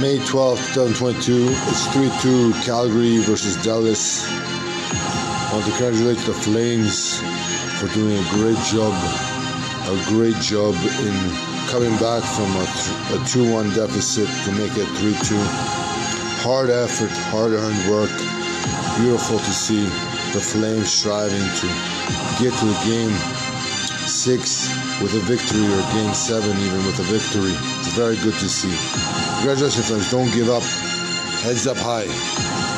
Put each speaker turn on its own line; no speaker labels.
May 12, 2022. It's 3 2 Calgary versus Dallas. I want to congratulate the Flames for doing a great job, a great job in coming back from a 2 1 deficit to make it 3 2. Hard effort, hard earned work. Beautiful to see the Flames striving to get to the game six with a victory or game seven even with a victory. It's very good to see. Congratulations, friends. Don't give up. Heads up high.